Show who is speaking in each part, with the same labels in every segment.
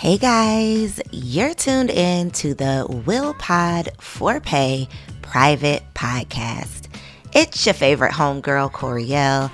Speaker 1: Hey guys, you're tuned in to the Will Pod for Pay private podcast. It's your favorite homegirl, Coriel,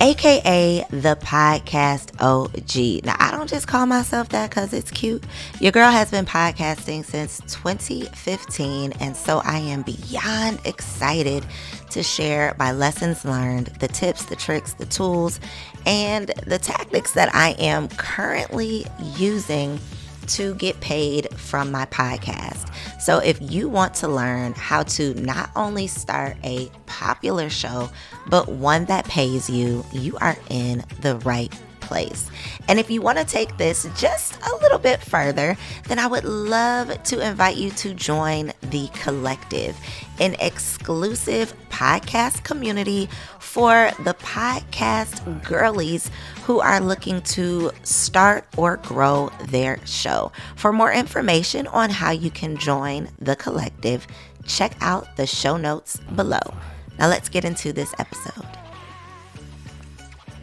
Speaker 1: aka the podcast OG. Now, I don't just call myself that because it's cute. Your girl has been podcasting since 2015, and so I am beyond excited to share my lessons learned, the tips, the tricks, the tools, and the tactics that I am currently using to get paid from my podcast. So, if you want to learn how to not only start a popular show, but one that pays you, you are in the right place. And if you want to take this just a little bit further, then I would love to invite you to join the collective, an exclusive podcast community for the podcast girlies who are looking to start or grow their show. For more information on how you can join the collective, check out the show notes below. Now let's get into this episode.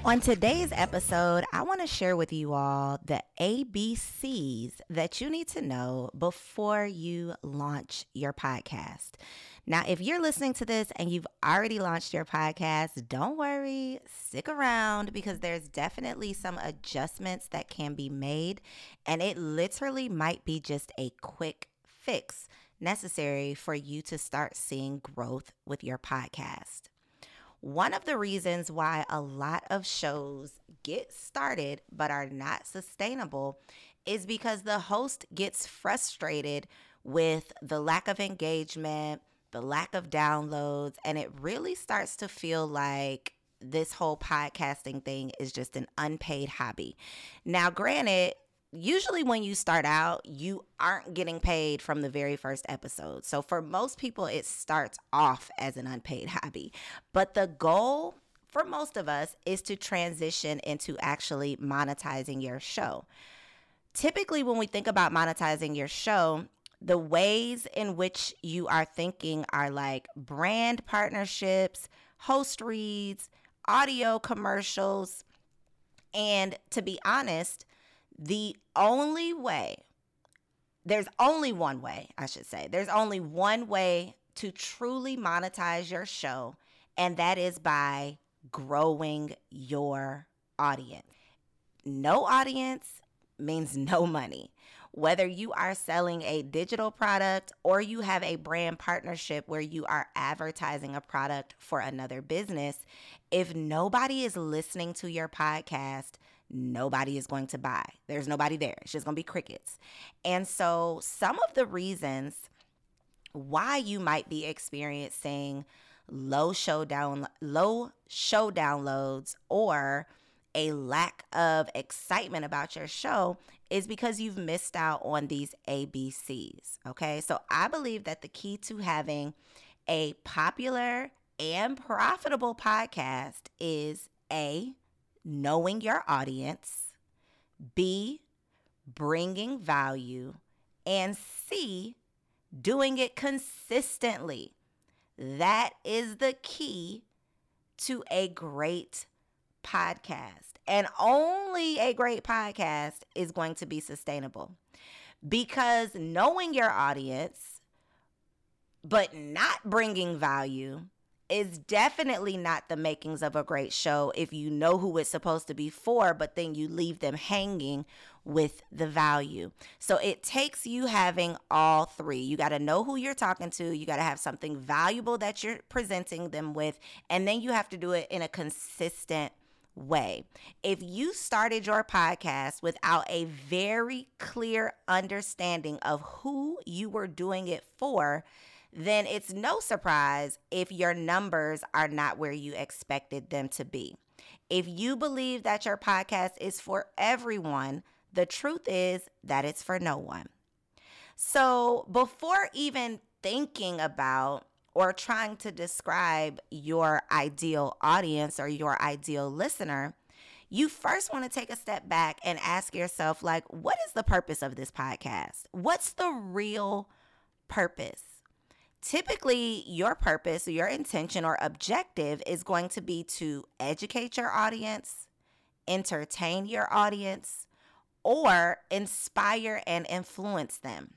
Speaker 1: On today's episode, I want to share with you all the ABCs that you need to know before you launch your podcast. Now, if you're listening to this and you've already launched your podcast, don't worry, stick around because there's definitely some adjustments that can be made, and it literally might be just a quick fix necessary for you to start seeing growth with your podcast. One of the reasons why a lot of shows get started but are not sustainable is because the host gets frustrated with the lack of engagement, the lack of downloads, and it really starts to feel like this whole podcasting thing is just an unpaid hobby. Now, granted, usually when you start out, you aren't getting paid from the very first episode. So for most people, it starts off as an unpaid hobby. But the goal for most of us is to transition into actually monetizing your show. Typically, when we think about monetizing your show, the ways in which you are thinking are like brand partnerships, host reads, audio commercials. And to be honest, the only way, there's only one way, I should say, there's only one way to truly monetize your show, and that is by growing your audience. No audience means no money. Whether you are selling a digital product or you have a brand partnership where you are advertising a product for another business, if nobody is listening to your podcast, nobody is going to buy. There's nobody there. It's just going to be crickets. And so, some of the reasons why you might be experiencing low show down low show downloads or a lack of excitement about your show is because you've missed out on these ABCs. Okay. So I believe that the key to having a popular and profitable podcast is A, knowing your audience, B, bringing value, and C, doing it consistently. That is the key to a great podcast. And only a great podcast is going to be sustainable because knowing your audience, but not bringing value is definitely not the makings of a great show if you know who it's supposed to be for, but then you leave them hanging with the value. So it takes you having all three. You got to know who you're talking to, you got to have something valuable that you're presenting them with, and then you have to do it in a consistent way. If you started your podcast without a very clear understanding of who you were doing it for, then it's no surprise if your numbers are not where you expected them to be. If you believe that your podcast is for everyone, the truth is that it's for no one. So, before even thinking about or trying to describe your ideal audience or your ideal listener, you first want to take a step back and ask yourself like what is the purpose of this podcast? What's the real purpose? Typically, your purpose, your intention, or objective is going to be to educate your audience, entertain your audience, or inspire and influence them.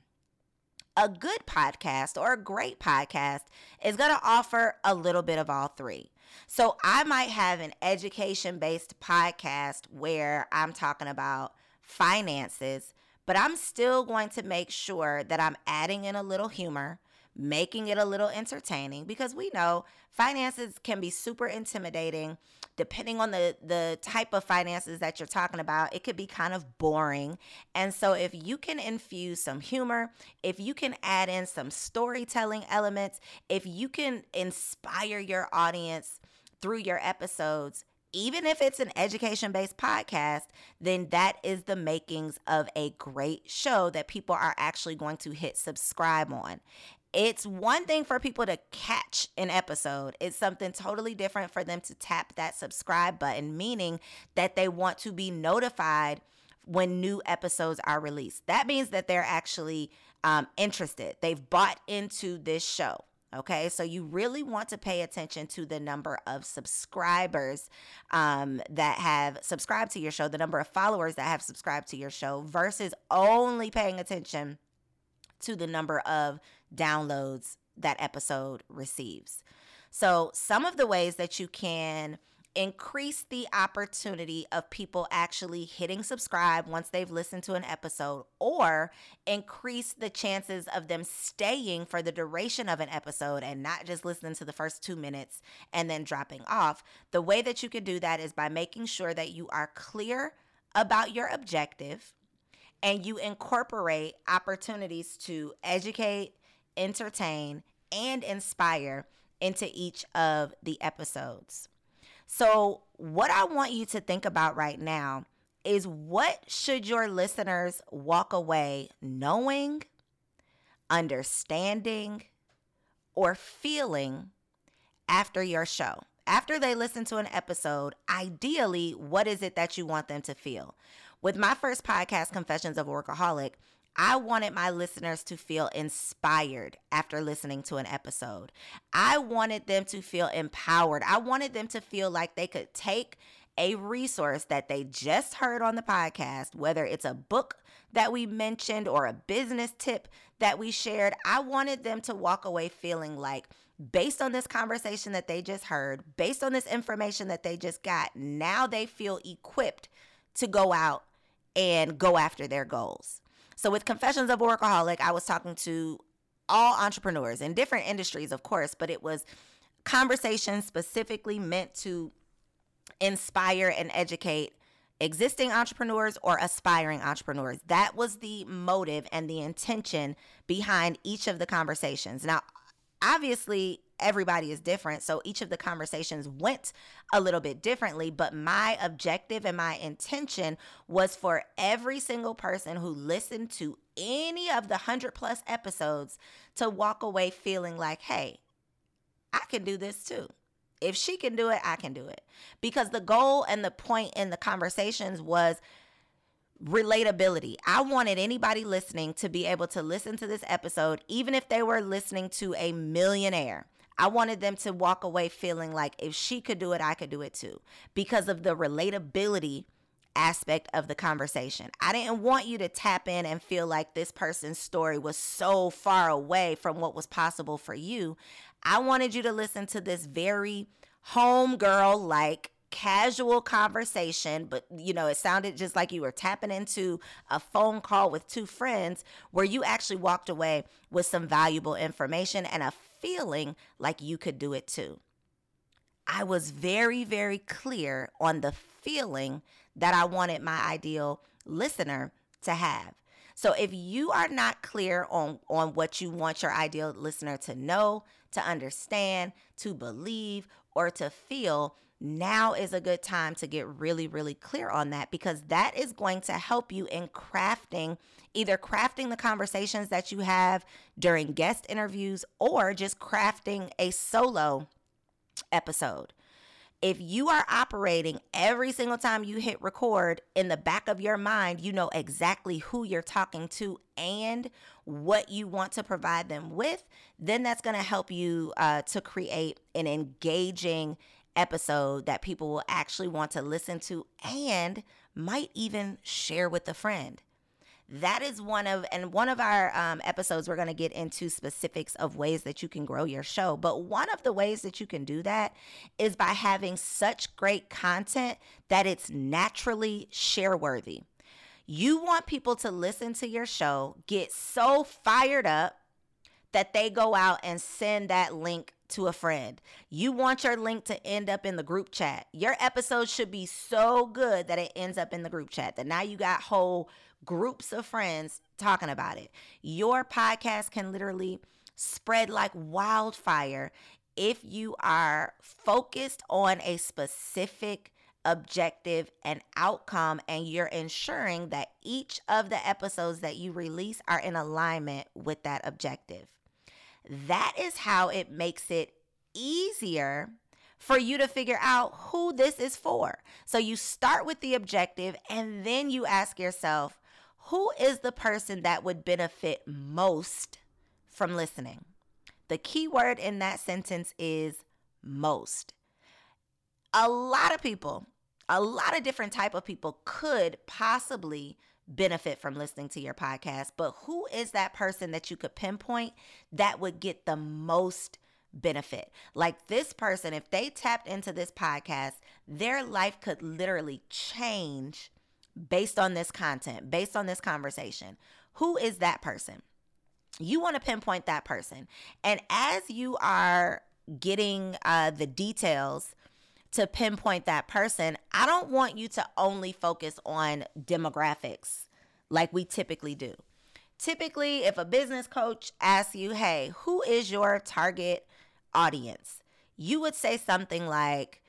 Speaker 1: A good podcast or a great podcast is going to offer a little bit of all three. So I might have an education based podcast where I'm talking about finances, but I'm still going to make sure that I'm adding in a little humor, making it a little entertaining because we know finances can be super intimidating depending on the the type of finances that you're talking about it could be kind of boring and so if you can infuse some humor if you can add in some storytelling elements if you can inspire your audience through your episodes even if it's an education based podcast, then that is the makings of a great show that people are actually going to hit subscribe on. It's one thing for people to catch an episode. It's something totally different for them to tap that subscribe button, meaning that they want to be notified when new episodes are released. That means that they're actually um, interested. They've bought into this show. Okay, so you really want to pay attention to the number of subscribers um, that have subscribed to your show, the number of followers that have subscribed to your show, versus only paying attention to the number of downloads that episode receives. So, some of the ways that you can increase the opportunity of people actually hitting subscribe once they've listened to an episode, or increase the chances of them staying for the duration of an episode and not just listening to the first two minutes and then dropping off. The way that you can do that is by making sure that you are clear about your objective and you incorporate opportunities to educate, entertain, and inspire into each of the episodes. So, what I want you to think about right now is what should your listeners walk away knowing, understanding, or feeling after your show? After they listen to an episode, ideally, what is it that you want them to feel? With my first podcast, Confessions of a Workaholic, I wanted my listeners to feel inspired after listening to an episode. I wanted them to feel empowered. I wanted them to feel like they could take a resource that they just heard on the podcast, whether it's a book that we mentioned or a business tip that we shared. I wanted them to walk away feeling like, based on this conversation that they just heard, based on this information that they just got, now they feel equipped to go out and go after their goals. So with Confessions of a Workaholic, I was talking to all entrepreneurs in different industries, of course, but it was conversations specifically meant to inspire and educate existing entrepreneurs or aspiring entrepreneurs. That was the motive and the intention behind each of the conversations. Now, obviously, everybody is different. So each of the conversations went a little bit differently. But my objective and my intention was for every single person who listened to any of the 100 plus episodes to walk away feeling like, hey, I can do this too. If she can do it, I can do it. Because the goal and the point in the conversations was relatability. I wanted anybody listening to be able to listen to this episode, even if they were listening to a millionaire. I wanted them to walk away feeling like if she could do it, I could do it too, because of the relatability aspect of the conversation. I didn't want you to tap in and feel like this person's story was so far away from what was possible for you. I wanted you to listen to this very homegirl like casual conversation, but you know, it sounded just like you were tapping into a phone call with two friends where you actually walked away with some valuable information and a feeling like you could do it too. I was very, very clear on the feeling that I wanted my ideal listener to have. So if you are not clear on, on what you want your ideal listener to know, to understand, to believe, or to feel, now is a good time to get really, really clear on that because that is going to help you in crafting either crafting the conversations that you have during guest interviews or just crafting a solo episode. If you are operating every single time you hit record in the back of your mind, you know exactly who you're talking to and what you want to provide them with, then that's going to help you uh, to create an engaging episode that people will actually want to listen to and might even share with a friend. That is one of, and one of our um, episodes, we're going to get into specifics of ways that you can grow your show. But one of the ways that you can do that is by having such great content that it's naturally share worthy. You want people to listen to your show, get so fired up that they go out and send that link to a friend. You want your link to end up in the group chat. Your episode should be so good that it ends up in the group chat. That now you got whole groups of friends talking about it. Your podcast can literally spread like wildfire if you are focused on a specific objective and outcome and you're ensuring that each of the episodes that you release are in alignment with that objective. That is how it makes it easier for you to figure out who this is for. So you start with the objective and then you ask yourself, who is the person that would benefit most from listening? The key word in that sentence is most. A lot of people, a lot of different type of people could possibly benefit from listening to your podcast, but who is that person that you could pinpoint that would get the most benefit? Like this person, if they tapped into this podcast, their life could literally change based on this content, based on this conversation. Who is that person? You want to pinpoint that person. And as you are getting uh, the details to pinpoint that person, I don't want you to only focus on demographics like we typically do. Typically, if a business coach asks you, hey, who is your target audience? You would say something like,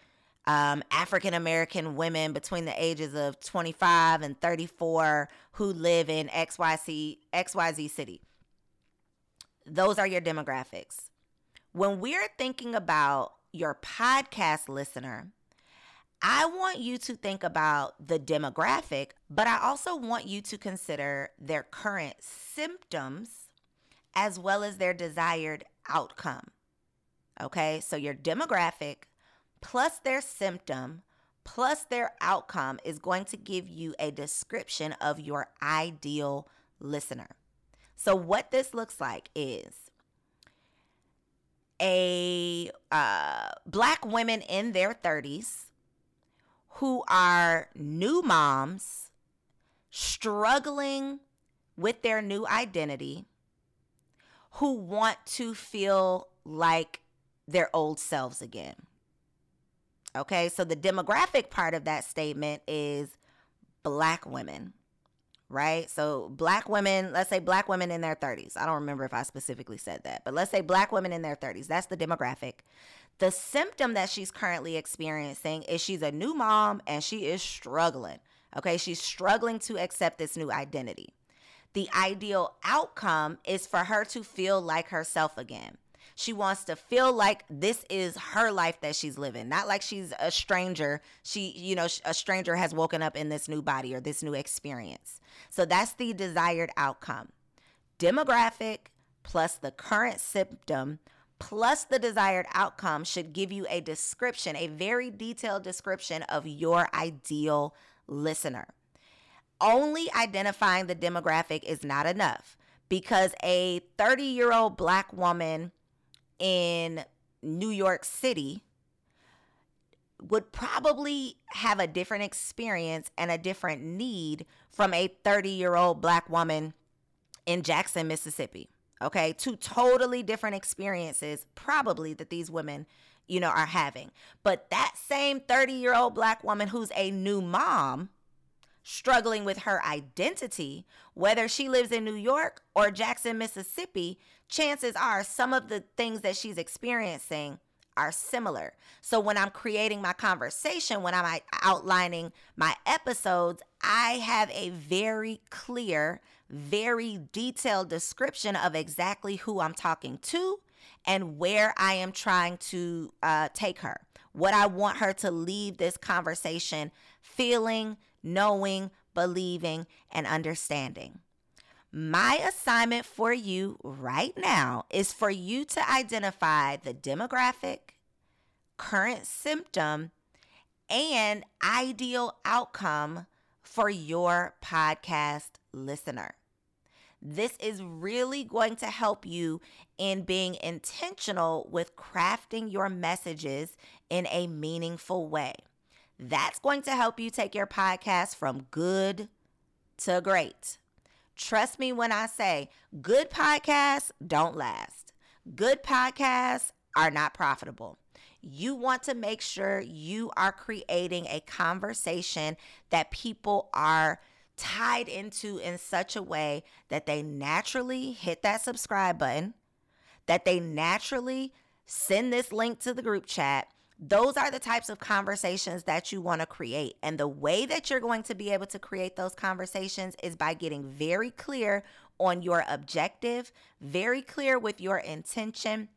Speaker 1: um, African American women between the ages of 25 and 34 who live in XYZ, XYZ city. Those are your demographics. When we're thinking about your podcast listener, I want you to think about the demographic, but I also want you to consider their current symptoms as well as their desired outcome. Okay, so your demographic plus their symptom plus their outcome is going to give you a description of your ideal listener. So, what this looks like is a uh, black women in their 30s who are new moms struggling with their new identity, who want to feel like their old selves again. Okay, so the demographic part of that statement is black women, right? So black women, let's say black women in their 30s. I don't remember if I specifically said that, but let's say black women in their 30s. That's the demographic. The symptom that she's currently experiencing is she's a new mom and she is struggling. Okay, she's struggling to accept this new identity. The ideal outcome is for her to feel like herself again. She wants to feel like this is her life that she's living, not like she's a stranger. She, you know, a stranger has woken up in this new body or this new experience. So that's the desired outcome. Demographic plus the current symptom plus the desired outcome should give you a description, a very detailed description of your ideal listener. Only identifying the demographic is not enough because a 30 year old black woman in New York City would probably have a different experience and a different need from a 30 year old black woman in Jackson, Mississippi. Okay, two totally different experiences, probably that these women, you know, are having. But that same 30 year old black woman who's a new mom struggling with her identity, whether she lives in New York or Jackson, Mississippi, chances are some of the things that she's experiencing are similar. So when I'm creating my conversation, when I'm outlining my episodes, I have a very clear, very detailed description of exactly who I'm talking to and where I am trying to uh, take her. What I want her to leave this conversation feeling, knowing, believing, and understanding. My assignment for you right now is for you to identify the demographic, current symptom, and ideal outcome for your podcast listener. This is really going to help you in being intentional with crafting your messages in a meaningful way. That's going to help you take your podcast from good to great. Trust me when I say good podcasts don't last. Good podcasts are not profitable. You want to make sure you are creating a conversation that people are tied into in such a way that they naturally hit that subscribe button, that they naturally send this link to the group chat. Those are the types of conversations that you want to create. And the way that you're going to be able to create those conversations is by getting very clear on your objective, very clear with your intention,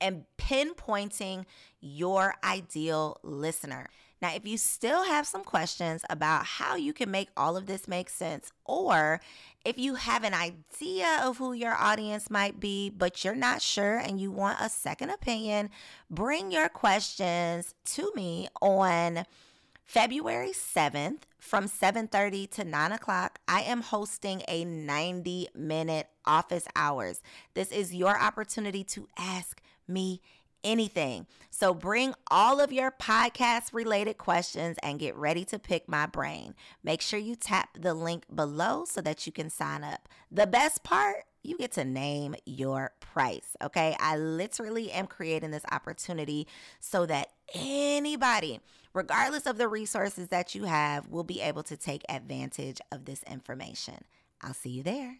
Speaker 1: and pinpointing your ideal listener. Now, if you still have some questions about how you can make all of this make sense, or if you have an idea of who your audience might be, but you're not sure and you want a second opinion, bring your questions to me on February 7th from 7:30 to 9 o'clock. I am hosting a 90 minute office hours. This is your opportunity to ask me anything. So bring all of your podcast related questions and get ready to pick my brain. Make sure you tap the link below so that you can sign up. The best part, you get to name your price. Okay. I literally am creating this opportunity so that anybody, regardless of the resources that you have, will be able to take advantage of this information. I'll see you there.